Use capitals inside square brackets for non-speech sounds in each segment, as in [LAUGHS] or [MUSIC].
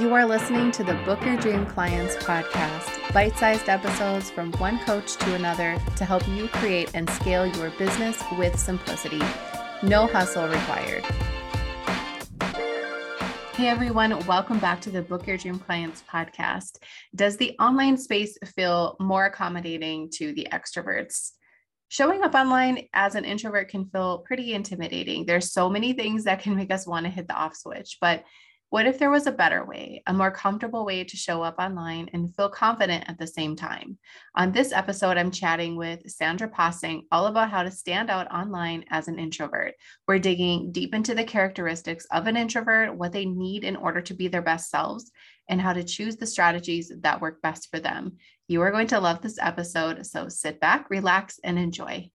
You are listening to the Book Your Dream Clients podcast, bite sized episodes from one coach to another to help you create and scale your business with simplicity. No hustle required. Hey everyone, welcome back to the Book Your Dream Clients podcast. Does the online space feel more accommodating to the extroverts? Showing up online as an introvert can feel pretty intimidating. There's so many things that can make us want to hit the off switch, but what if there was a better way, a more comfortable way to show up online and feel confident at the same time? On this episode, I'm chatting with Sandra Possing all about how to stand out online as an introvert. We're digging deep into the characteristics of an introvert, what they need in order to be their best selves, and how to choose the strategies that work best for them. You are going to love this episode, so sit back, relax, and enjoy.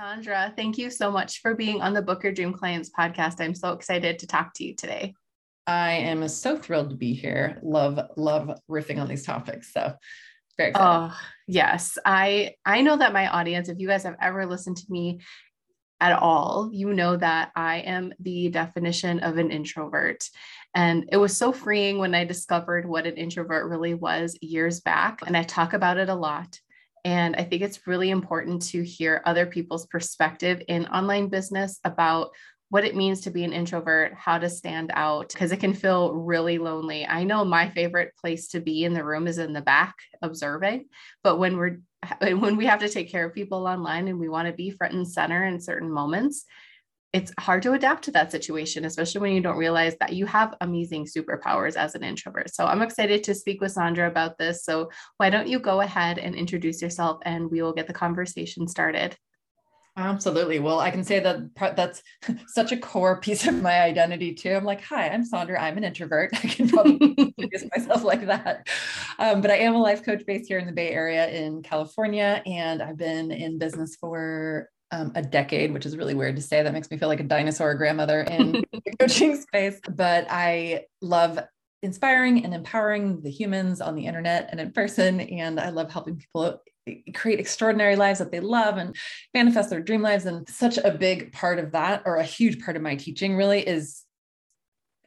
Sandra, thank you so much for being on the Book Your Dream Clients podcast. I'm so excited to talk to you today. I am so thrilled to be here. Love, love riffing on these topics. So very excited. Oh, yes. I I know that my audience, if you guys have ever listened to me at all, you know that I am the definition of an introvert. And it was so freeing when I discovered what an introvert really was years back. And I talk about it a lot. And I think it's really important to hear other people's perspective in online business about what it means to be an introvert, how to stand out, because it can feel really lonely. I know my favorite place to be in the room is in the back observing, but when we're [LAUGHS] when we have to take care of people online and we want to be front and center in certain moments, it's hard to adapt to that situation, especially when you don't realize that you have amazing superpowers as an introvert. So I'm excited to speak with Sandra about this. So why don't you go ahead and introduce yourself and we will get the conversation started. Absolutely. Well, I can say that that's [LAUGHS] such a core piece of my identity too. I'm like, hi, I'm Sandra. I'm an introvert. [LAUGHS] I can probably introduce [LAUGHS] myself like that. Um, but I am a life coach based here in the Bay Area in California, and I've been in business for um, a decade, which is really weird to say. That makes me feel like a dinosaur grandmother in [LAUGHS] the coaching space. But I love inspiring and empowering the humans on the internet and in person. And I love helping people create extraordinary lives that they love and manifest their dream lives. And such a big part of that, or a huge part of my teaching, really is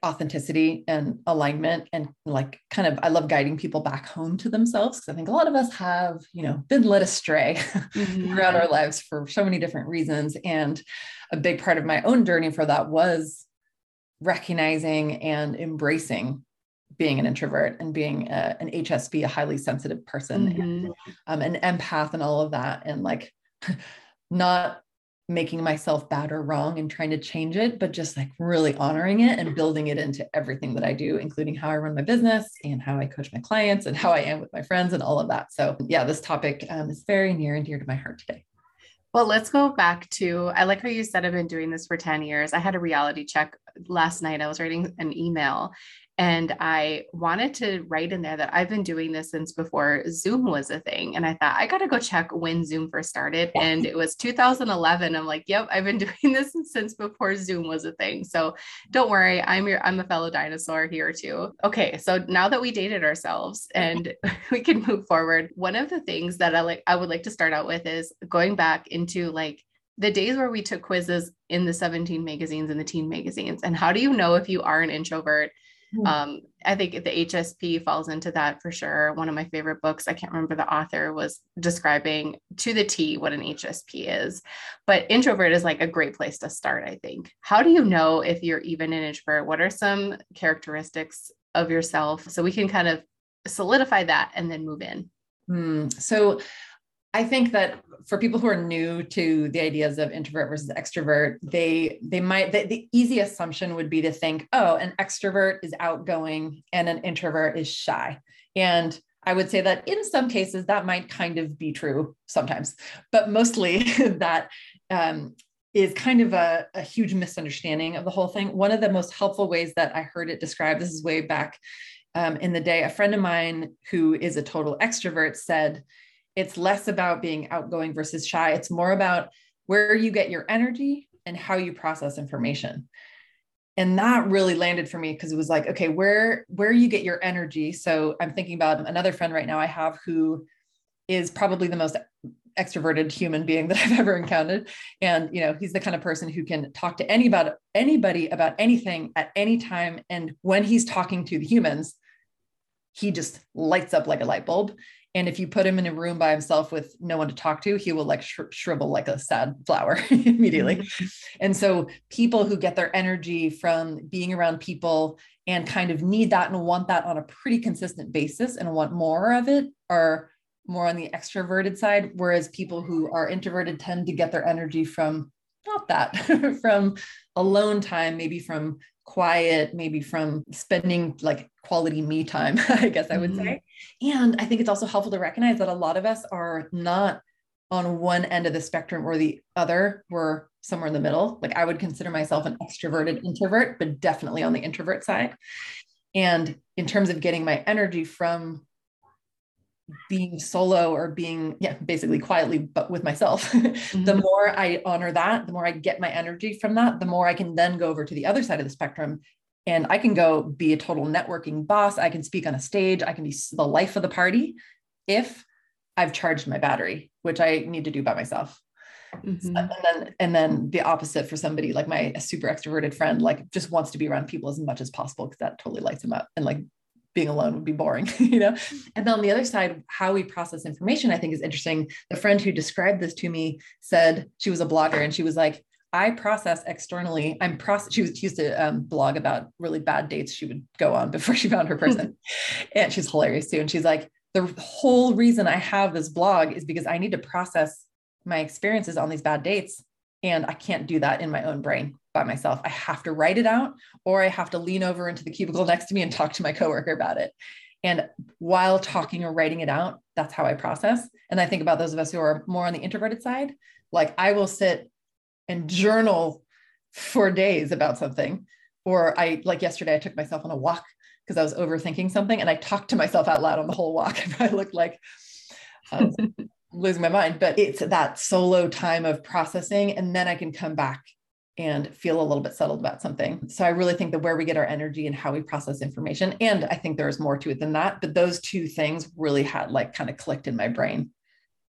authenticity and alignment and like kind of i love guiding people back home to themselves because i think a lot of us have you know been led astray [LAUGHS] mm-hmm. throughout our lives for so many different reasons and a big part of my own journey for that was recognizing and embracing being an introvert and being a, an hsp a highly sensitive person mm-hmm. and, um, an empath and all of that and like [LAUGHS] not making myself bad or wrong and trying to change it, but just like really honoring it and building it into everything that I do, including how I run my business and how I coach my clients and how I am with my friends and all of that. So, yeah, this topic um, is very near and dear to my heart today. Well, let's go back to I like how you said I've been doing this for 10 years. I had a reality check last night. I was writing an email and I wanted to write in there that I've been doing this since before Zoom was a thing. And I thought, I got to go check when Zoom first started. And it was 2011. I'm like, yep, I've been [LAUGHS] doing this since before Zoom was a thing. So don't worry, I'm your, I'm a fellow dinosaur here too. Okay. So now that we dated ourselves and [LAUGHS] we can move forward, one of the things that I like, I would like to start out with is going back into like, the days where we took quizzes in the 17 magazines and the teen magazines and how do you know if you are an introvert Hmm. Um, I think the HSP falls into that for sure. One of my favorite books, I can't remember the author, was describing to the T what an HSP is. But introvert is like a great place to start, I think. How do you know if you're even an introvert? What are some characteristics of yourself so we can kind of solidify that and then move in? Hmm. So I think that for people who are new to the ideas of introvert versus extrovert, they they might the, the, easy assumption would be to think, oh, an extrovert is outgoing and an introvert is shy. And I would say that in some cases that might kind of be true sometimes, but mostly [LAUGHS] that um, is kind of a, a huge misunderstanding of the whole thing. One of the most helpful ways that I heard it described, this is way back um, in the day, a friend of mine who is a total extrovert said, it's less about being outgoing versus shy. It's more about where you get your energy and how you process information. And that really landed for me because it was like, okay, where where you get your energy. So I'm thinking about another friend right now I have who is probably the most extroverted human being that [LAUGHS] I've ever encountered. And, you know, he's the kind of person who can talk to anybody, anybody about anything at any time. And when he's talking to the humans, he just lights up like a light bulb. And if you put him in a room by himself with no one to talk to, he will like sh- shrivel like a sad flower [LAUGHS] immediately. Mm-hmm. And so people who get their energy from being around people and kind of need that and want that on a pretty consistent basis and want more of it are more on the extroverted side. Whereas people who are introverted tend to get their energy from not that, [LAUGHS] from alone time, maybe from quiet, maybe from spending like quality me time, [LAUGHS] I guess I would mm-hmm. say. And I think it's also helpful to recognize that a lot of us are not on one end of the spectrum or the other. We're somewhere in the middle. Like I would consider myself an extroverted introvert, but definitely on the introvert side. And in terms of getting my energy from being solo or being yeah basically quietly but with myself [LAUGHS] mm-hmm. the more i honor that the more i get my energy from that the more i can then go over to the other side of the spectrum and i can go be a total networking boss i can speak on a stage i can be the life of the party if i've charged my battery which i need to do by myself mm-hmm. and then and then the opposite for somebody like my super extroverted friend like just wants to be around people as much as possible because that totally lights him up and like being alone would be boring, [LAUGHS] you know? And then on the other side, how we process information, I think is interesting. The friend who described this to me said she was a blogger and she was like, I process externally. I'm process. She, was, she used to um, blog about really bad dates she would go on [LAUGHS] before she found her person, [LAUGHS] and she's hilarious too. And she's like, the whole reason I have this blog is because I need to process my experiences on these bad dates, and I can't do that in my own brain by myself. I have to write it out or I have to lean over into the cubicle next to me and talk to my coworker about it. And while talking or writing it out, that's how I process. And I think about those of us who are more on the introverted side, like I will sit and journal for days about something. Or I, like yesterday, I took myself on a walk because I was overthinking something and I talked to myself out loud on the whole walk. [LAUGHS] I looked like I um, was [LAUGHS] losing my mind, but it's that solo time of processing. And then I can come back and feel a little bit settled about something. So I really think that where we get our energy and how we process information, and I think there's more to it than that, but those two things really had like kind of clicked in my brain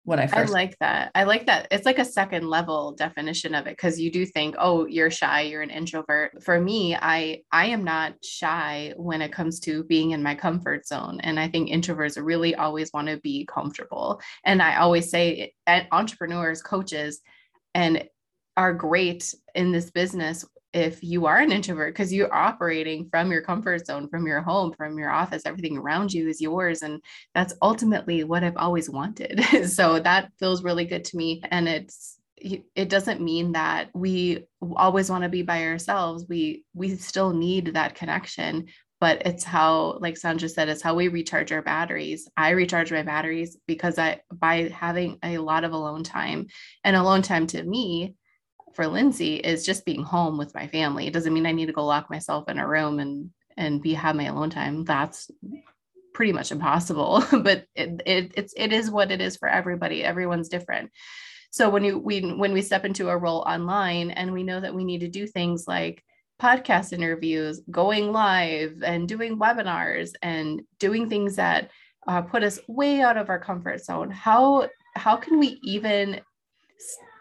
when I first. I like that. I like that. It's like a second level definition of it because you do think, oh, you're shy, you're an introvert. For me, I I am not shy when it comes to being in my comfort zone, and I think introverts really always want to be comfortable. And I always say, entrepreneurs, coaches, and are great in this business if you are an introvert because you're operating from your comfort zone from your home from your office. Everything around you is yours and that's ultimately what i've always wanted. [LAUGHS] So that feels really good to me and it's it doesn't mean that we always want to be by ourselves. We we still need that connection but it's how like sandra said it's how we recharge our batteries. I recharge my batteries because i by having a lot of alone time and alone time to me for Lindsay is just being home with my family. It doesn't mean I need to go lock myself in a room and and be have my alone time. That's pretty much impossible. [LAUGHS] but it, it it's it is what it is for everybody. Everyone's different. So when you we when we step into a role online and we know that we need to do things like podcast interviews, going live, and doing webinars and doing things that uh, put us way out of our comfort zone. How how can we even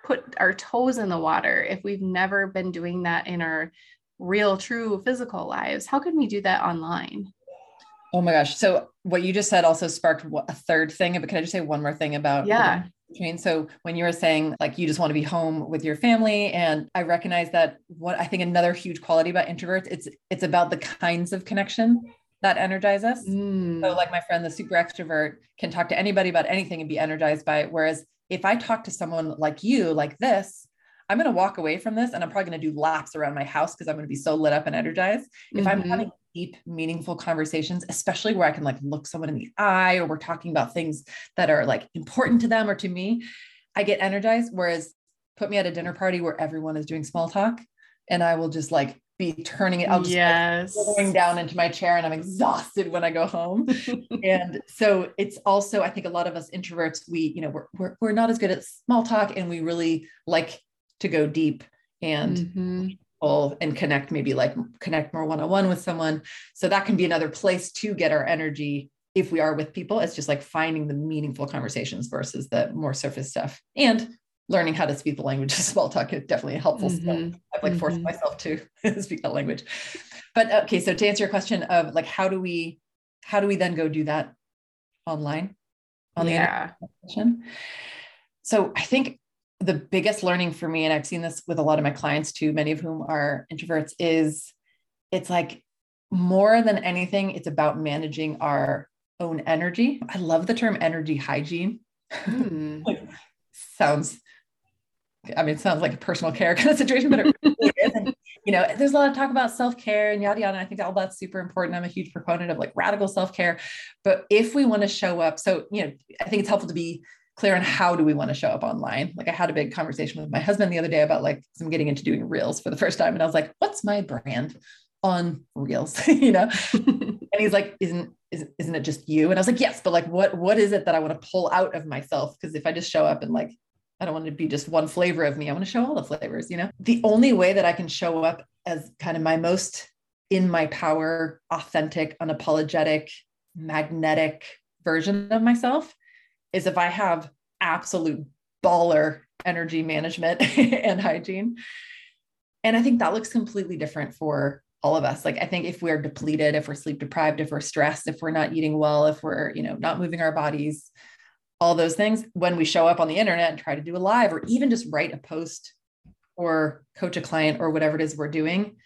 put our toes in the water if we've never been doing that in our real true physical lives how can we do that online? Oh my gosh. So what you just said also sparked a third thing but can i just say one more thing about yeah. between so when you were saying like you just want to be home with your family and i recognize that what i think another huge quality about introverts it's it's about the kinds of connection that energize us. Mm. so like my friend the super extrovert can talk to anybody about anything and be energized by it whereas if I talk to someone like you, like this, I'm going to walk away from this and I'm probably going to do laps around my house because I'm going to be so lit up and energized. Mm-hmm. If I'm mm-hmm. having deep, meaningful conversations, especially where I can like look someone in the eye or we're talking about things that are like important to them or to me, I get energized. Whereas put me at a dinner party where everyone is doing small talk and I will just like be turning it. I'll just yes. like going down into my chair and I'm exhausted when I go home. [LAUGHS] and so it's also, I think a lot of us introverts, we, you know, we're, we're, we're not as good at small talk and we really like to go deep and mm-hmm. and connect, maybe like connect more one-on-one with someone. So that can be another place to get our energy if we are with people, it's just like finding the meaningful conversations versus the more surface stuff. And learning how to speak the language of small talk is definitely a helpful mm-hmm. I've like forced mm-hmm. myself to [LAUGHS] speak that language. But okay, so to answer your question of like how do we how do we then go do that online on yeah. the internet? So I think the biggest learning for me, and I've seen this with a lot of my clients too, many of whom are introverts, is it's like more than anything, it's about managing our own energy. I love the term energy hygiene. [LAUGHS] Mm. like, sounds, I mean, it sounds like a personal care [LAUGHS] kind of situation, but it really is. And, you know, there's a lot of talk about self care and yada yada. And I think all that's super important. I'm a huge proponent of like radical self care. But if we want to show up, so, you know, I think it's helpful to be clear on how do we want to show up online. Like I had a big conversation with my husband the other day about like I'm getting into doing reels for the first time. And I was like, what's my brand on reels? [LAUGHS] you know? [LAUGHS] and he's like, isn't isn't it just you? And I was like, yes, but like what what is it that I want to pull out of myself? Because if I just show up and like I don't want to be just one flavor of me. I want to show all the flavors, you know? The only way that I can show up as kind of my most in my power, authentic, unapologetic, magnetic version of myself is if I have absolute baller energy management [LAUGHS] and hygiene. And I think that looks completely different for all of us. Like I think if we're depleted, if we're sleep deprived, if we're stressed, if we're not eating well, if we're, you know, not moving our bodies, all those things, when we show up on the internet and try to do a live or even just write a post or coach a client or whatever it is we're doing,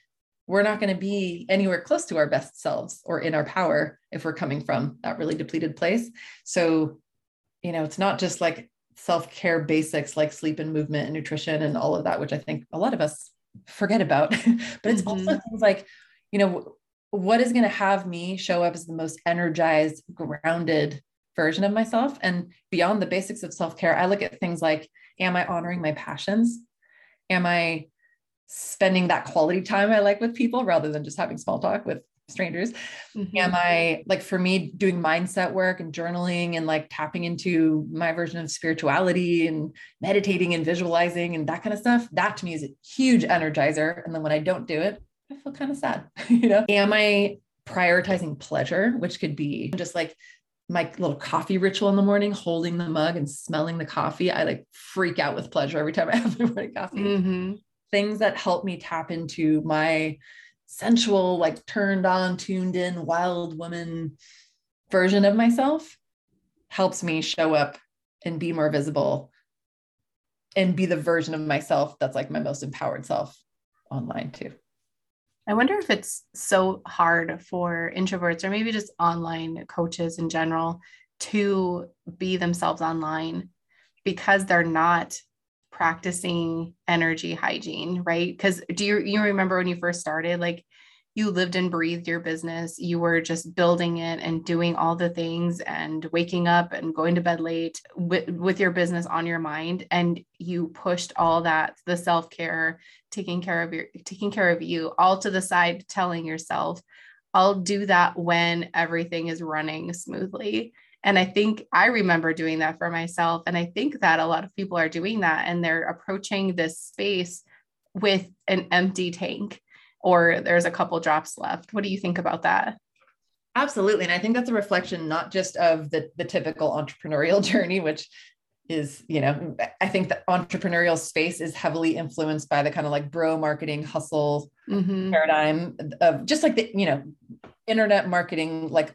we're not going to be anywhere close to our best selves or in our power if we're coming from that really depleted place. So you know, it's not just like self care basics like sleep and movement and nutrition and all of that, which I think a lot of us forget about. [LAUGHS] but it's mm-hmm. also things like, you know, what is going to have me show up as the most energized, grounded version of myself? And beyond the basics of self care, I look at things like, am I honoring my passions? Am I spending that quality time I like with people rather than just having small talk with strangers mm-hmm. am i like for me doing mindset work and journaling and like tapping into my version of spirituality and meditating and visualizing and that kind of stuff that to me is a huge energizer and then when i don't do it i feel kind of sad [LAUGHS] you know am i prioritizing pleasure which could be just like my little coffee ritual in the morning, holding the mug and smelling the coffee. I like freak out with pleasure every time I have my morning coffee. Mm-hmm. Things that help me tap into my sensual, like turned on, tuned in, wild woman version of myself helps me show up and be more visible and be the version of myself that's like my most empowered self online too. I wonder if it's so hard for introverts or maybe just online coaches in general to be themselves online because they're not practicing energy hygiene, right? Because do you you remember when you first started, like you lived and breathed your business, you were just building it and doing all the things and waking up and going to bed late with, with your business on your mind, and you pushed all that the self care, taking care of your taking care of you, all to the side, telling yourself, "I'll do that when everything is running smoothly." And I think I remember doing that for myself. And I think that a lot of people are doing that and they're approaching this space with an empty tank or there's a couple drops left. What do you think about that? Absolutely. And I think that's a reflection not just of the, the typical entrepreneurial [LAUGHS] journey, which is, you know, I think the entrepreneurial space is heavily influenced by the kind of like bro marketing hustle mm-hmm. paradigm of just like the, you know, internet marketing, like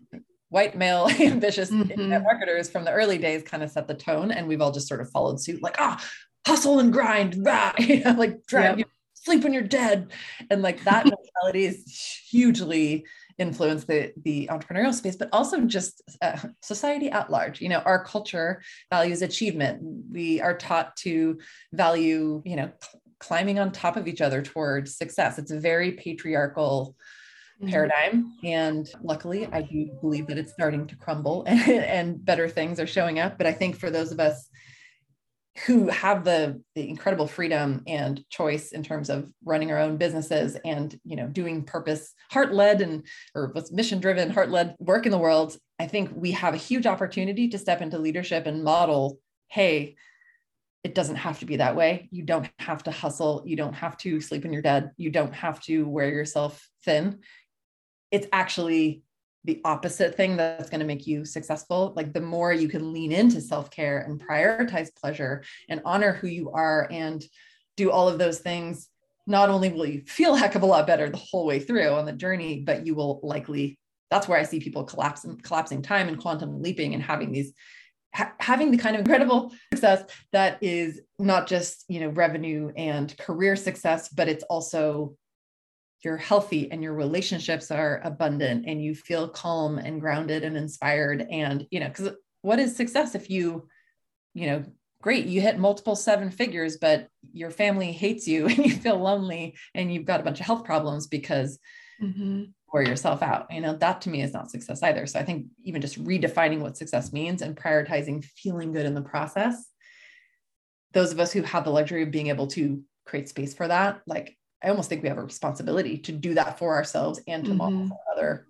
white male [LAUGHS] ambitious mm-hmm. internet marketers from the early days kind of set the tone and we've all just sort of followed suit like ah hustle and grind rah, [LAUGHS] you know, like drive yep. Sleep when you're dead and like that [LAUGHS] mentality is hugely influenced the the entrepreneurial space but also just uh, society at large you know our culture values achievement we are taught to value you know climbing on top of each other towards success it's a very patriarchal mm-hmm. paradigm. And luckily, I do believe that it's starting to crumble and, [LAUGHS] and better things are showing up. But I think for those of us who have the, the incredible freedom and choice in terms of running our own businesses and you know doing purpose heart-led and or what's mission-driven heart-led work in the world i think we have a huge opportunity to step into leadership and model hey it doesn't have to be that way. You don't have to hustle. You don't have to sleep in your bed. You don't have to wear yourself thin. It's actually the opposite thing that's going to make you successful like the more you can lean into self-care and prioritize pleasure and honor who you are and do all of those things not only will you feel a heck of a lot better the whole way through on the journey but you will likely that's where i see people collapsing collapsing time and quantum leaping and having these ha- having the kind of incredible success that is not just you know revenue and career success but it's also you're healthy and your relationships are abundant and you feel calm and grounded and inspired and you know because what is success if you you know great you hit multiple seven figures but your family hates you [LAUGHS] and you feel lonely and you've got a bunch of health problems because mm-hmm. wear yourself out you know that to me is not success either so i think even just redefining what success means and prioritizing feeling good in the process those of us who have the luxury of being able to create space for that like I almost think we have a responsibility to do that for ourselves and to mm-hmm. model for other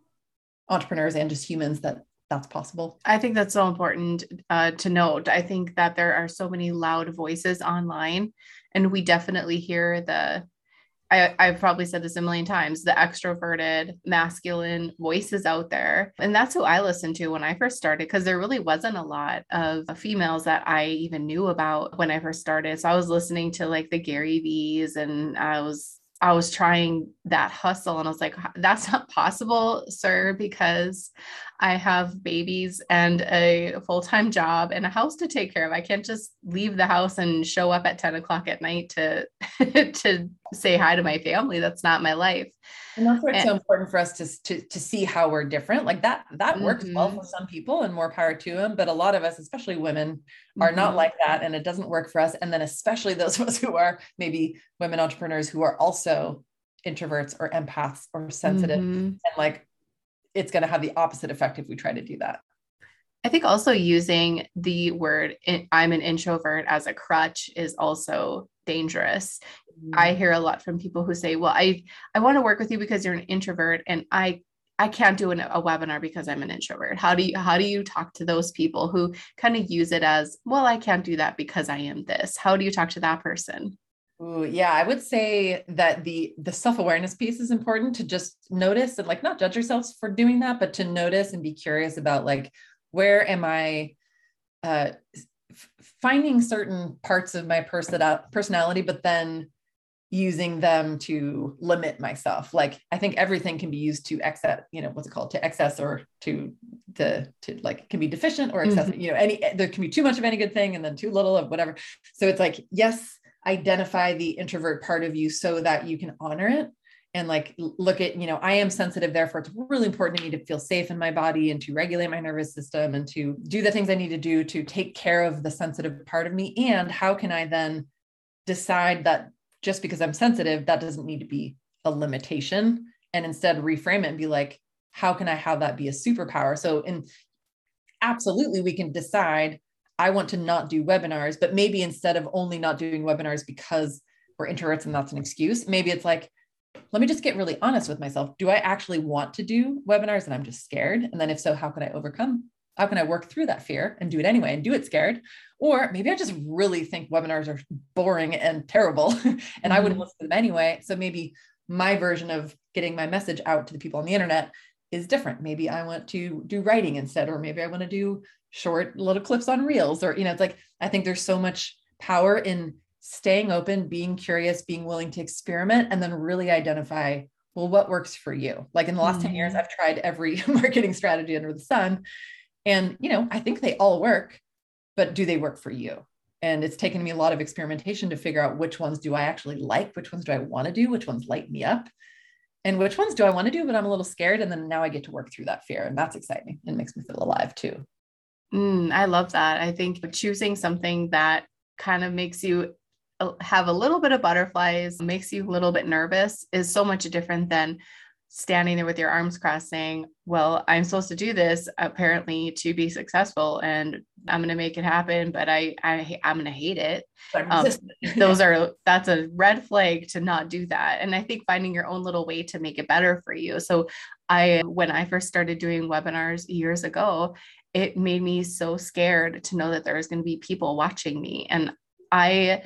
entrepreneurs and just humans that that's possible. I think that's so important uh, to note. I think that there are so many loud voices online, and we definitely hear the I, I've probably said this a million times the extroverted, masculine voices out there. And that's who I listened to when I first started, because there really wasn't a lot of females that I even knew about when I first started. So I was listening to like the Gary V's and I was I was trying that hustle and I was like, that's not possible, sir, because I have babies and a full time job and a house to take care of. I can't just leave the house and show up at 10 o'clock at night to, [LAUGHS] to say hi to my family. That's not my life. And that's why it's and, so important for us to, to, to see how we're different. Like that, that works mm-hmm. well for some people and more power to them. But a lot of us, especially women, are mm-hmm. not like that. And it doesn't work for us. And then especially those [LAUGHS] of us who are maybe women entrepreneurs who are also introverts or empaths or sensitive mm-hmm. and like it's going to have the opposite effect if we try to do that. I think also using the word I'm an introvert as a crutch is also dangerous. Mm-hmm. I hear a lot from people who say, "Well, I I want to work with you because you're an introvert and I I can't do an, a webinar because I'm an introvert." How do you how do you talk to those people who kind of use it as, "Well, I can't do that because I am this." How do you talk to that person? Ooh, yeah, I would say that the the self-awareness piece is important to just notice and like not judge yourselves for doing that, but to notice and be curious about like where am I uh, finding certain parts of my person personality, but then using them to limit myself. Like I think everything can be used to excess, you know, what's it called, to excess or to to to like can be deficient or excessive. Mm-hmm. You know, any there can be too much of any good thing and then too little of whatever. So it's like yes identify the introvert part of you so that you can honor it and like look at you know i am sensitive therefore it's really important to me to feel safe in my body and to regulate my nervous system and to do the things i need to do to take care of the sensitive part of me. And how can i then decide that just because i'm sensitive that doesn't need to be a limitation and instead reframe it and be like how can i have that be a superpower? So in absolutely we can decide I want to not do webinars, but maybe instead of only not doing webinars because we're introverts and that's an excuse, maybe it's like, let me just get really honest with myself. Do I actually want to do webinars and I'm just scared? And then if so, how can I overcome? How can I work through that fear and do it anyway and do it scared? Or maybe I just really think webinars are boring and terrible [LAUGHS] and mm-hmm. I wouldn't listen to them anyway. So maybe my version of getting my message out to the people on the internet is different. Maybe I want to do writing instead, or maybe I want to do short little clips on reels or you know it's like i think there's so much power in staying open being curious being willing to experiment and then really identify well what works for you like in the last mm-hmm. 10 years mm-hmm. i've tried every [LAUGHS] marketing strategy under the sun and you know i think they all work but do they work for you and it's taken me a lot of experimentation to figure out which ones do i actually like which ones do i want to do which ones light me up and which ones do i want to do but i'm a little scared and then now i get to work through that fear and that's exciting and makes me feel alive too Mm, I love that. I think choosing something that kind of makes you have a little bit of butterflies, makes you a little bit nervous is so much different than standing there with your arms crossed saying, Well, I'm supposed to do this apparently to be successful and I'm going to make it happen, but I, I I'm going to hate it. Um, [LAUGHS] those are that's a red flag to not do that. And I think finding your own little way to make it better for you. So I when I first started doing webinars years ago, it made me so scared to know that there was going to be people watching me. And I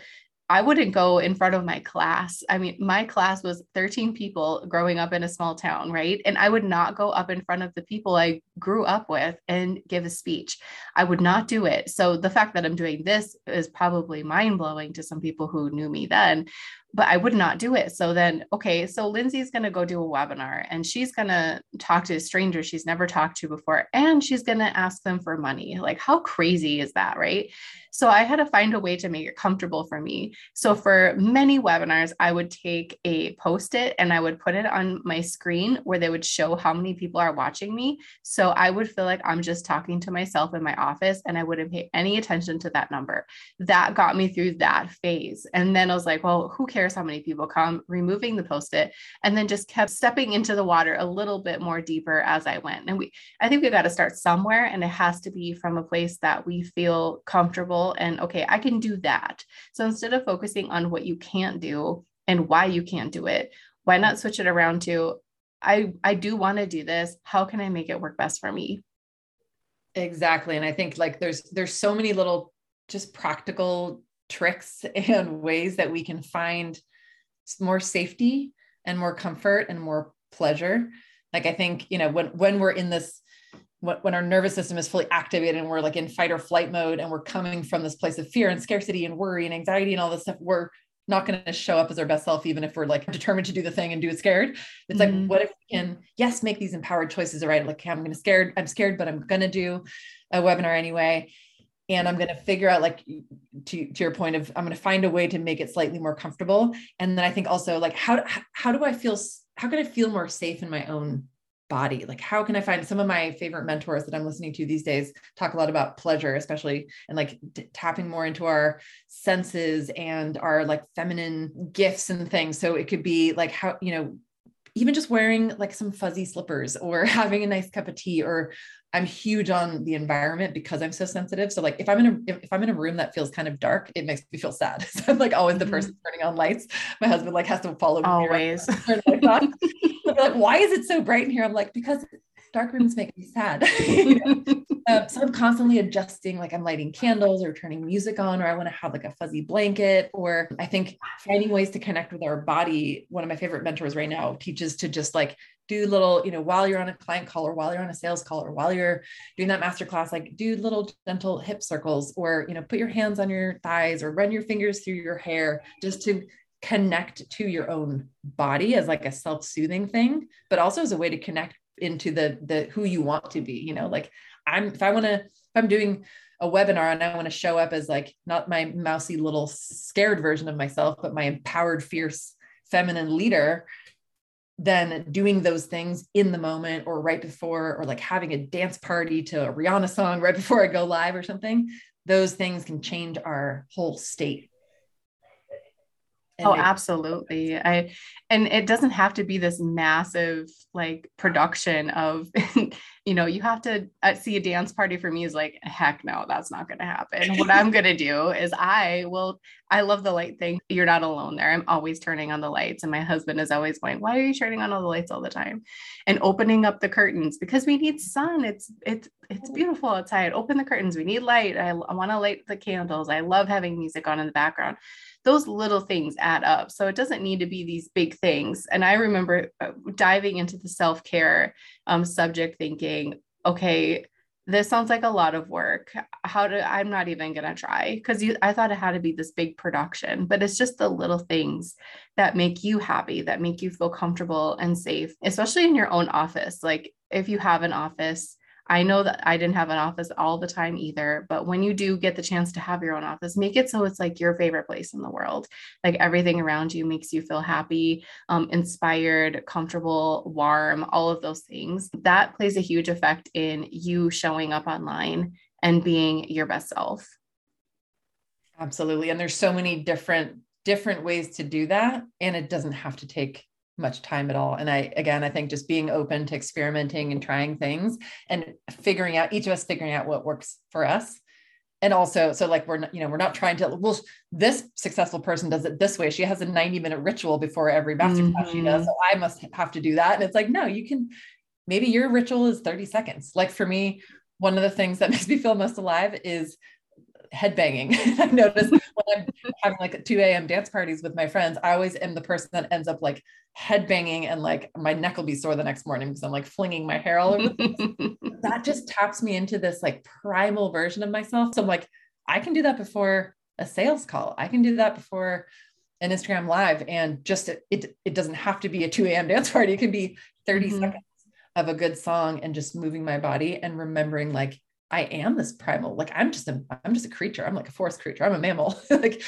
I wouldn't go in front of my class. I mean, my class was 13 people growing up in a small town, right? And I would not go up in front of the people I grew up with and give a speech. I would not do it. So the fact that I'm doing this is probably mind blowing to some people who knew me then but I would not do it. So then, okay, so Lindsay's going to go do a webinar and she's going to talk to strangers she's never talked to before and she's going to ask them for money. Like, how crazy is that? Right. So I had to find a way to make it comfortable for me. So for many webinars, I would take a post it and I would put it on my screen where they would show how many people are watching me. So I would feel like I'm just talking to myself in my office and I wouldn't pay any attention to that number. That got me through that phase. And then I was like, well, who cares how many people come? Removing the post it and then just kept stepping into the water a little bit more deeper as I went. And we, I think we got to start somewhere and it has to be from a place that we feel comfortable and okay, I can do that. So instead of focusing on what you can't do and why you can't do it, why not switch it around to I I do want to do this. How can I make it work best for me? Exactly. And I think like there's there's so many little just practical tricks [LAUGHS] and ways that we can find more safety and more comfort and more pleasure. Like I think, you know, when when we're in this when our nervous system is fully activated and we're like in fight or flight mode and we're coming from this place of fear and scarcity and worry and anxiety and all this stuff, we're not going to show up as our best self, even if we're like determined to do the thing and do it scared. It's mm-hmm. like, what if we can, yes, make these empowered choices, right? Like, I'm going to scared, I'm scared, but I'm going to do a webinar anyway. And I'm going to figure out, like, to, to your point of, I'm going to find a way to make it slightly more comfortable. And then I think also, like, how, how do I feel, how can I feel more safe in my own body like how can i find some of my favorite mentors that i'm listening to these days talk a lot about pleasure especially and like t- tapping more into our senses and our like feminine gifts and things so it could be like how you know even just wearing like some fuzzy slippers or [LAUGHS] having a nice cup of tea or I'm huge on the environment because I'm so sensitive. So like if I'm in a if, I'm in a room that feels kind of dark, it makes me feel sad. [LAUGHS] So I'm like always the mm-hmm. person turning on lights. My husband like has to follow me. Always. [LAUGHS] like, why is it so bright in here? I'm like, because dark rooms make me sad. [LAUGHS] [LAUGHS] um, so I'm constantly adjusting, like I'm lighting candles or turning music on, or I want to have like a fuzzy blanket, or I think finding ways to connect with our body. One of my favorite mentors right now teaches to just like do little, you know, while you're on a client call or while you're on a sales call or while you're doing that master class, like do little gentle hip circles or, you know, put your hands on your thighs or run your fingers through your hair just to connect to your own body as like a self-soothing thing but also as a way to connect into the the who you want to be you know like i'm if i want to if i'm doing a webinar and i want to show up as like not my mousy little scared version of myself but my empowered fierce feminine leader then doing those things in the moment or right before or like having a dance party to a rihanna song right [LAUGHS] before i go live or something those things can change our whole state oh absolutely. I and it doesn't have to be this massive like production of [LAUGHS] you know you have to uh, see a dance party for me is like heck no that's not going to happen. What i'm going to do is i will i love the light thing. You're not alone there. I'm always turning on the lights and my husband is always going why are you turning on all the lights all the time? And opening up the curtains because we need sun. It's it's it's beautiful outside. Open the curtains. We need light. I, I want to light the candles. I love having music on in the background those little things add up. So it doesn't need to be these big things. And I remember uh, diving into the self care um, subject thinking, okay, this sounds like a lot of work. How do I'm not even gonna try because I thought it had to be this big production, but it's just the little things that make you happy, that make you feel comfortable and safe, especially in your own office. Like if you have an office, I know that I didn't have an office all the time either, but when you do get the chance to have your own office, make it so it's like your favorite place in the world. Like everything around you makes you feel happy, um, inspired, comfortable, warm, all of those things. That plays a huge effect in you showing up online and being your best self. Absolutely. And there's so many different different ways to do that and it doesn't have to take much time at all. And I, again, I think just being open to experimenting and trying things and figuring out each of us figuring out what works for us. And also, so like we're not, you know, we're not trying to, well, this successful person does it this way. She has a 90 minute ritual before every masterclass mm-hmm. she does. Mm-hmm. So I must have to do that. And it's like, no, you can, maybe your ritual is 30 seconds. Like for me, one of the things that [LAUGHS] makes me feel most alive is headbanging. [LAUGHS] I notice when I'm having like 2 a.m. dance parties with my friends, I always am the person that ends up like headbanging and like my neck will be sore the next morning because I'm like flinging my hair all over. [LAUGHS] that just taps me into this like primal version of myself. So I'm like, I can do that before a sales call. I can do that before an Instagram live. And just it, it, it doesn't have to be a 2 a.m. dance party. It can be 30 mm-hmm. seconds of a good song and just moving my body and remembering like I am this primal. Like I'm just a I'm just a creature. I'm like a forest creature. I'm a mammal. [LAUGHS] like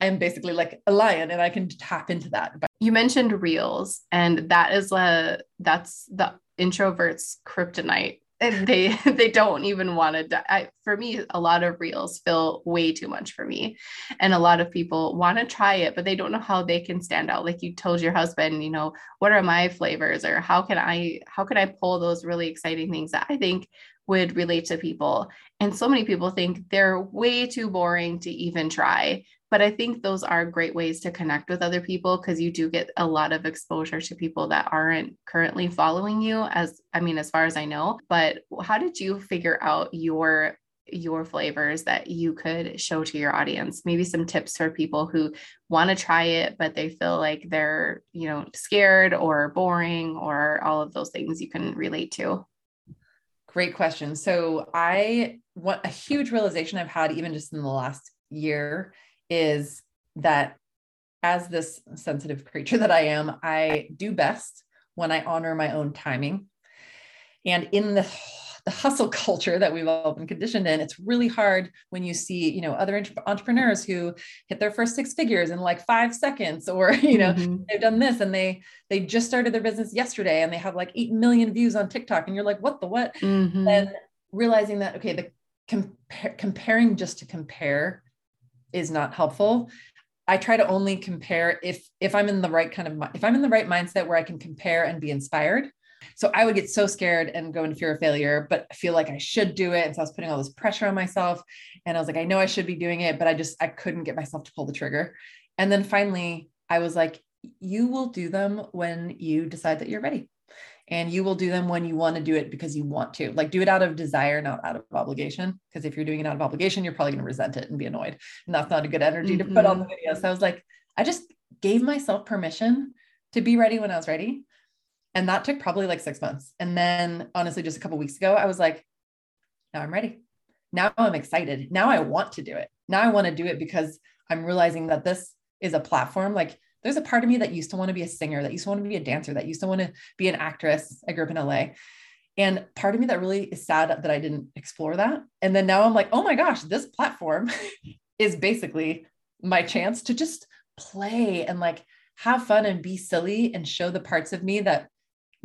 I'm basically like a lion and I can tap into that. But You mentioned reels and that is a that's the introverts kryptonite and they [LAUGHS] they don't even want to I, for me a lot of reels feel way too much for me and a lot of people want to try it but they don't know how they can stand out like you told your husband you know what are my flavors or how can i how can i pull those really exciting things that i think would relate to people. And so many people think they're way too boring to even try. But I think those are great ways to connect with other people because you do get a lot of exposure to people that aren't currently following you as I mean as far as I know. But how did you figure out your your flavors that you could show to your audience? Maybe some tips for people who want to try it but they feel like they're you know scared or boring or all of those things you can relate to great question so i want a huge realization i've had even just in the last year is that as this sensitive creature [LAUGHS] that I am, I do best when I honor my own timing. And in the, the hustle [LAUGHS] culture that we've all been conditioned in, it's really hard when you see, you know, other entrepreneurs who hit their first six figures in like five seconds, [LAUGHS] or you know, mm-hmm. they've done this and they they just started their business yesterday and they have like eight million views on TikTok, and you're like, what the what? Mm-hmm. And realizing that okay, the compa- comparing just to compare is not helpful i try to only compare if if i'm in the right kind of if i'm in the right mindset where i can compare and be inspired so i would get so scared and go into fear of failure but i feel like i should do it. And so i was putting all this pressure on myself and i was like i know i should be doing it but i just i couldn't get myself to pull the trigger. And then finally i was like you will do them when you decide that you're ready. And you will do them when you want to do it because you want to. Like do it out of desire not out of obligation. Because if you're doing it out of obligation you're probably going to resent it and be annoyed. And that's not a good energy mm-hmm. to put on the mm-hmm. video. So i was like i just gave myself permission to be ready when i was ready and that took probably like six months and then honestly just a couple weeks ago i was like now i'm ready now i'm excited now i want to do it now i want to do it because i'm realizing that this is a platform like there's a part of me that used to want to be a singer, that used to want to be a dancer, that used to want to be an actress. I grew up in LA. And part of me that really is sad that I didn't explore that. And then now I'm like, oh my gosh, this platform [LAUGHS] is basically my chance to just play and like have fun and be silly and show the parts of me that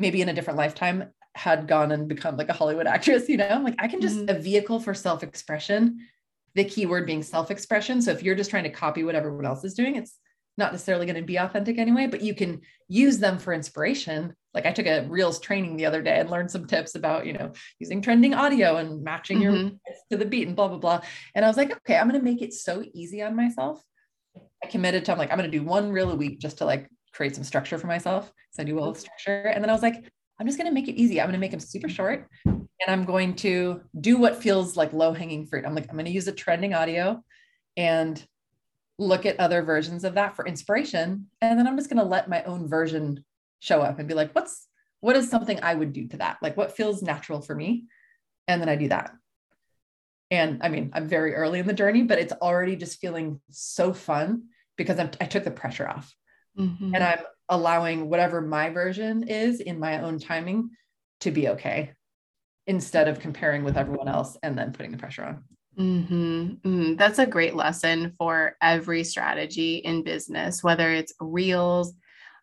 maybe in a different lifetime had gone and become like a Hollywood actress, you know? Like I can just mm-hmm. a vehicle for self-expression, the key word being self-expression. So if you're just trying to copy what everyone else is doing, it's not necessarily going to be authentic anyway, but you can use them for inspiration. Like I took a Reels training the other day and learned some tips about, you know, using trending audio and matching mm-hmm. your to the beat and blah, blah, blah. And I was like, okay, I'm going to make it so easy on myself. I committed to, I'm like, I'm going to do one reel a week just to like create some structure for myself. So I do well with structure. And then I was like, I'm just going to make it easy. I'm going to make them super short and I'm going to do what feels like low hanging fruit. I'm like, I'm going to use a trending audio and look at other versions of that for inspiration and then i'm just going to let my own version show up and be like what's what is something i would do to that like what feels natural for me and then i do that and i mean i'm very early in the journey but it's already just feeling so fun because I'm, i took the pressure off mm-hmm. and i'm allowing whatever my version is in my own timing to be okay instead of comparing with everyone else and then putting the pressure on Mm-hmm. Mm-hmm. That's a great lesson for every strategy in business, whether it's reels,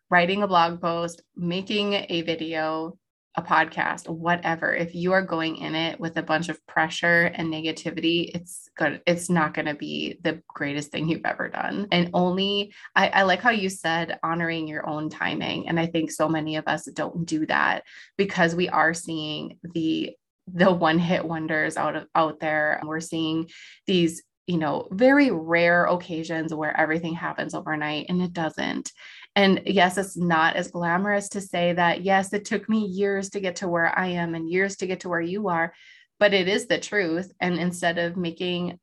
writing a blog post, making a video, a podcast, whatever. If you are going in it with a bunch of pressure and negativity, it's good. It's not going to be the greatest thing you've ever done. And only, I, I like how you said honoring your own timing. And I think so many of us don't do that because we are seeing the the one hit wonders out of out there. We're seeing these you know, very rare occasions where everything happens overnight and it doesn't. And yes, it's not as glamorous to say that, yes, it took me years to get to where I am and years to get to where you are, but it is the truth. And instead of making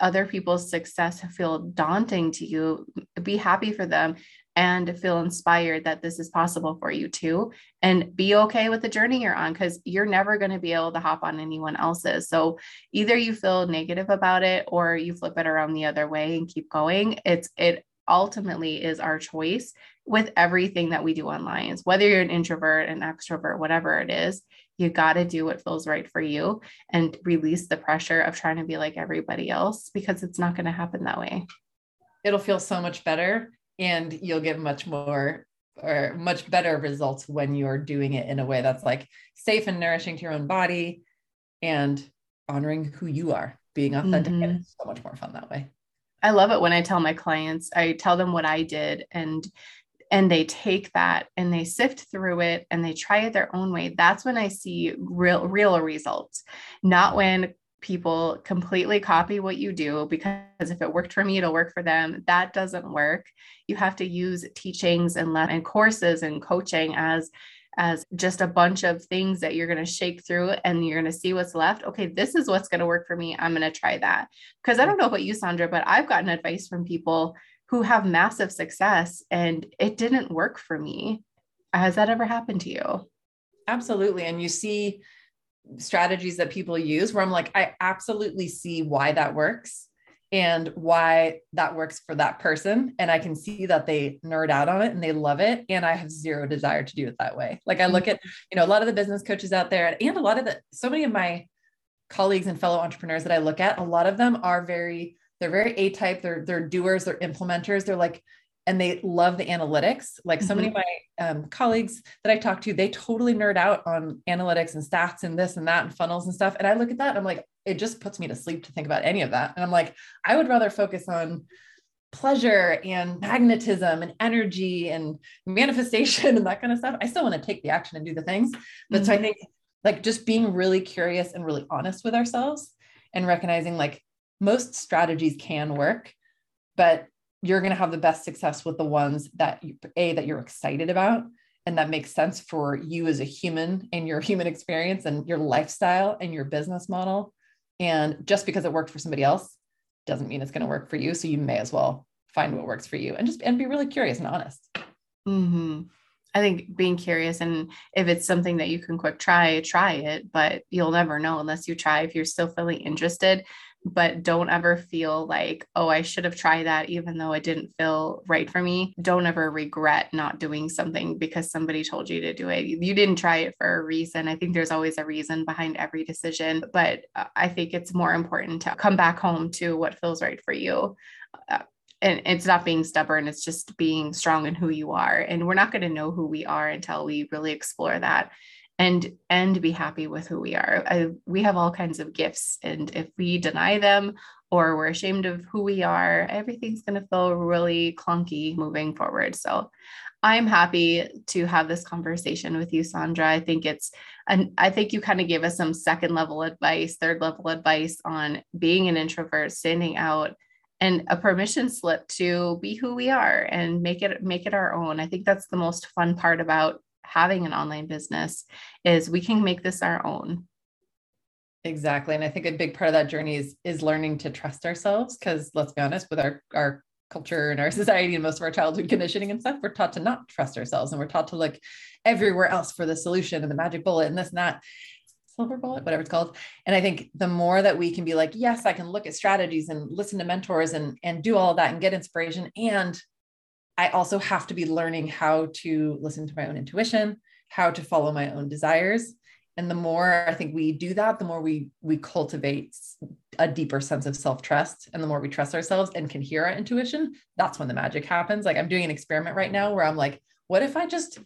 other people's success feel daunting to you, be happy for them and feel inspired that this is possible for you too. And be okay with the journey you're on because you're never going to be able to hop on anyone else's. So either you feel negative about it or you flip it around the other way and keep going. It's, it ultimately is our choice with everything that we do online. Whether you're an introvert, an extrovert, whatever it is, you got to do what feels right for you and release the pressure of trying to be like everybody else because it's not going to happen that way. It'll feel so much better and you'll get much more or much better results when you're doing it in a way that's like safe and nourishing to your own body and honoring who you are, being authentic. Mm-hmm. And it's so much more fun that way. I love it when I tell my clients, I tell them what I did and and they take that and they sift through it and they try it their own way. That's when i see real real results. Not when people completely copy what you do because if it worked for me it'll work for them. That doesn't work. You have to use teachings and and courses and coaching as as just a bunch of things that you're going to shake through and you're going to see what's left. Okay, this is what's going to work for me. I'm going to try that. Because I don't know about you, Sandra, but I've gotten advice from people who have massive success and it didn't work for me. Has that ever happened to you? Absolutely. And you see strategies that people use where I'm like, I absolutely see why that works and why that works for that person. And I can see that they nerd out on it and they love it. And I have zero desire to do it that way. Like I look at, you know, a lot of the business coaches out there and a lot of the, so many of my colleagues and fellow entrepreneurs that I look at, a lot of them are very they're very A type. They're they're doers. They're implementers. They're like, and they love the analytics. Like so many of mm-hmm. my um, colleagues that I talk to, they totally nerd out on analytics and stats and this and that and funnels and stuff. And I look at that, and I'm like, it just puts me to sleep to think about any of that. And I'm like, I would rather focus on pleasure and magnetism and energy and manifestation [LAUGHS] and that kind of stuff. I still want to take the action and do the things. But mm-hmm. so I mm-hmm. think like just being really curious and really honest with ourselves and recognizing like most strategies can work, but you're going to have the best success with the ones that you, a that you're excited about and that makes sense for you as a human and your [LAUGHS] human experience and your lifestyle and your business model. And just because it worked for somebody else doesn't mean it's going to work for you. So you may as well find what works for you and just and be really curious and honest. Mm-hmm. I think being curious and if it's something that you can quick try, try it, but you'll never know unless you try. If you're still feeling interested, but don't ever feel like, oh, I should have tried that even though it didn't feel right for me. Don't ever regret not doing something because somebody told you to do it. You didn't try it for a reason. I think there's always a reason behind every decision, but uh, I think it's more important to come back home to what feels right for you. Uh, and it's not being stubborn it's just being strong in who you are and we're not going to know who we are until we really explore that and and be happy with who we are. I, we have all kinds of gifts, and if we deny them or we're ashamed of who we are, everything's going to feel really clunky moving forward. So, I'm happy to have this conversation with you, Sandra. I think it's, and I think you kind of gave us some second level advice, third level advice on being an introvert, standing out, and a permission slip to be who we are and make it make it our own. I think that's the most fun part about having an online business is we can make this our own. Exactly. And i think a big part of that journey is is learning to trust ourselves because let's be honest with our our culture and our [LAUGHS] society and most of our childhood conditioning and stuff we're taught to not trust ourselves and we're taught to look everywhere else for the solution and the magic bullet and this and that silver bullet whatever it's called. And i think the more that we can be like yes i can look at strategies and listen to mentors and and do all that and get inspiration and I also have to be learning how to listen to my own intuition, how to follow my own desires. And the more I think we do that, the more we we cultivate a deeper sense of self-trust. And the more we trust ourselves and can hear our intuition, that's when the magic happens. Like I'm doing an experiment right now where I'm like, what if I just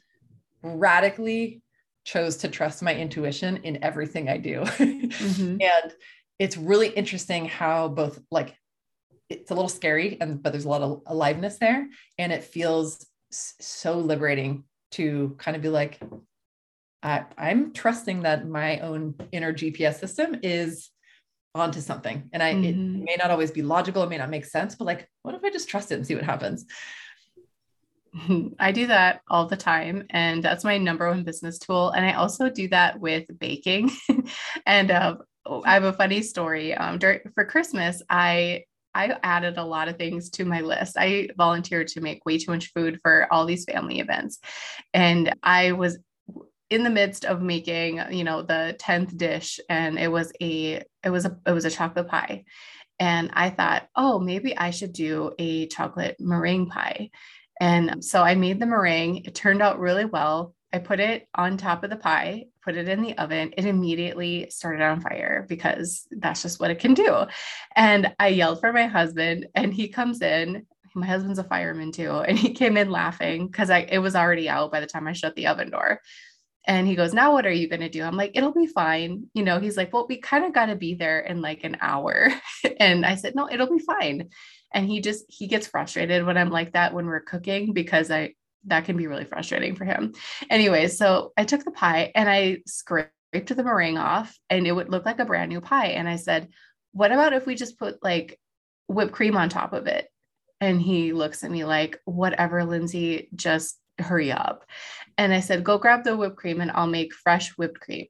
radically chose to trust my intuition in everything I do? [LAUGHS] Mm-hmm. and it's really interesting how both like it's a little scary and but there's a lot of aliveness there and it feels so liberating to kind of be like I, i'm trusting that my own inner gps system is onto something and i mm-hmm. it may not always be logical it may not make sense but like what if i just trust it and see what happens [LAUGHS] I do that all the time, and that's my number one business tool. And I also do that with baking. [LAUGHS] and uh, I have a funny story. Um, during, for Christmas, I I added a lot of things to my list. I volunteered to make way too much food for all these family events, and I was in the midst of making, you know, the tenth dish, and it was a it was a it was a chocolate pie, and I thought, oh, maybe I should do a chocolate meringue pie. And so I made the meringue. It turned out really well. I put it on top of the pie, put it in the oven. It immediately started on fire because that's just what it can do. And I yelled for my husband, and he comes in. My husband's a fireman too, and he came in laughing because I it was already out by the time I shut the oven door. And he goes, Now what are you going to do? I'm like, It'll be fine. You know, he's like, Well, we kind of got to be there in like an hour. [LAUGHS] and I said, No, it'll be fine. And he just, he gets frustrated when I'm like that when we're cooking because I, that can be really frustrating for him. Anyway, so I took the pie and I scraped the meringue off and it would look like a brand new pie. And I said, What about if we just put like whipped cream on top of it? And he looks at me like, Whatever, Lindsay, just hurry up. And I said, go grab the whipped cream and I'll make fresh whipped cream.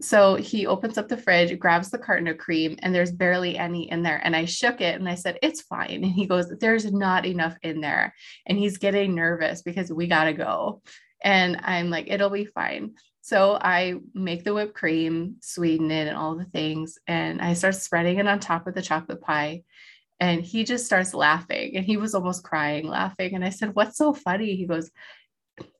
So he opens up the fridge, grabs the carton of cream, and there's barely any in there. And I shook it and I said, It's fine. And he goes, There's not enough in there. And he's getting nervous because we got to go. And I'm like, It'll be fine. So I make the whipped cream, sweeten it, and all the things. And I start spreading it on top of the chocolate pie. And he just starts laughing. And he was almost crying, laughing. And I said, What's so funny? He goes,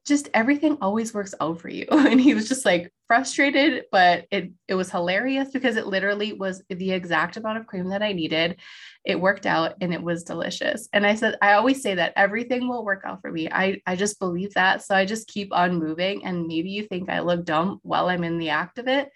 just everything always works out for you. [LAUGHS] And he was just like frustrated, but it it was hilarious because it literally was the exact amount of cream that I needed. It worked out and it was delicious. And I said, I always say that everything will work out for me. I, I just believe that. So I just keep on moving. And maybe you think I look dumb while I'm in the act of it,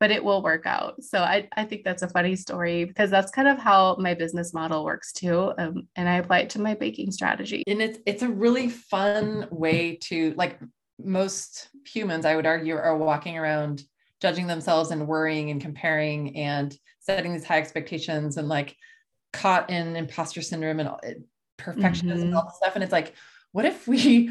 but it will work out. So I, I think that's a funny story because that's kind of how my business model works too. Um, and I apply it to my baking strategy. And it's it's a really fun way to like most humans, I would argue, are walking around judging themselves and worrying and comparing and setting these high expectations and like caught in imposter syndrome and perfectionism mm-hmm. and all this stuff. And it's like, what if we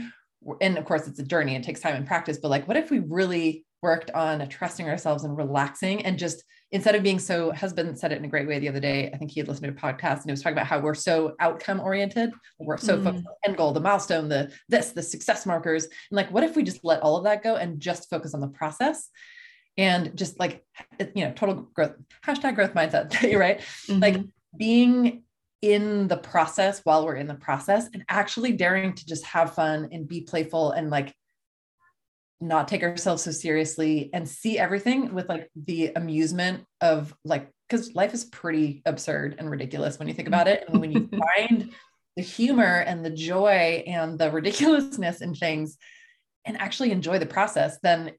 and of course it's a journey and takes time and practice but like what if we really worked on trusting ourselves and relaxing and just instead of being so husband said it in a great way the other day i think he had listened to a podcast and he was talking about how we're so outcome oriented we're so mm. focused on the end goal the milestone the this the success markers and like what if we just let all of that go and just focus on the process and just like you know total growth hashtag growth mindset [LAUGHS] right mm-hmm. like being in the process while we're in the process and actually daring to just have fun and be playful and like not take ourselves so seriously and see everything with like the amusement of like because life is pretty absurd and ridiculous when you think about it and when you [LAUGHS] find the humor and the joy and the ridiculousness in things and actually enjoy the process then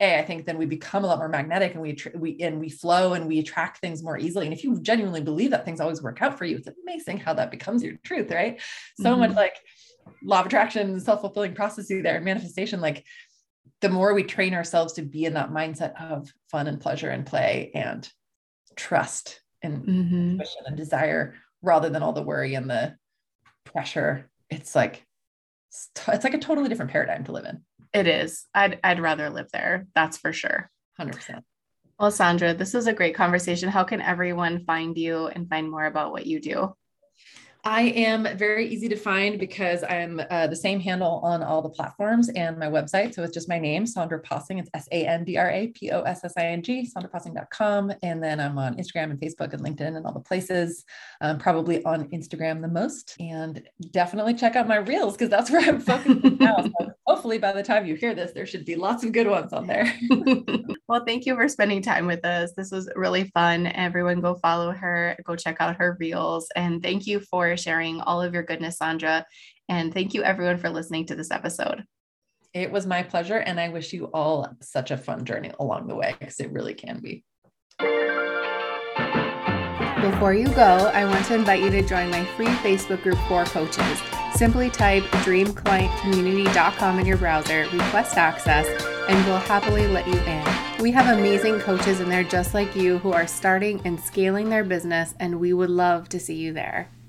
a, I think then we become a lot more magnetic and we we and we flow and we attract things more easily. And if you genuinely believe that things always work out for you, it's amazing how that becomes your truth, right? So mm-hmm. much like law of attraction, self-fulfilling processes there, and manifestation. Like the more we train ourselves to be in that mindset of fun and pleasure and play and trust and mm-hmm. and desire, rather than all the worry and the pressure, it's like it's like a totally different paradigm to live in. It is. I'd I'd rather live there. That's for sure. 100%. Well, Sandra, this was a great conversation. How can everyone find you and find more about what you do? I am very easy to find because I'm uh, the same handle on all the platforms and my website. So it's just my name, Sandra Possing. It's S A N D R A P O S S I N G, sandrapossing.com. And then I'm on Instagram and Facebook and LinkedIn and all the places, um, probably on Instagram the most. And definitely check out my reels because that's [LAUGHS] where I'm focusing now. So hopefully by the time you hear this, there should be lots of good ones on there. [LAUGHS] well, thank you for spending time with us. This was really fun. Everyone go follow her, go check out her reels. And thank you for sharing all of your goodness, Sandra. And thank you, everyone, for listening to this episode. It was my pleasure. And I wish you all such a fun journey along the way because it really can be. Before you go, I want to invite you to join my free Facebook group for coaches. Simply type dreamclientcommunity.com in your browser, request access, and we'll happily let you in. We have amazing coaches in there just like you who are starting and scaling their business, and we would love to see you there.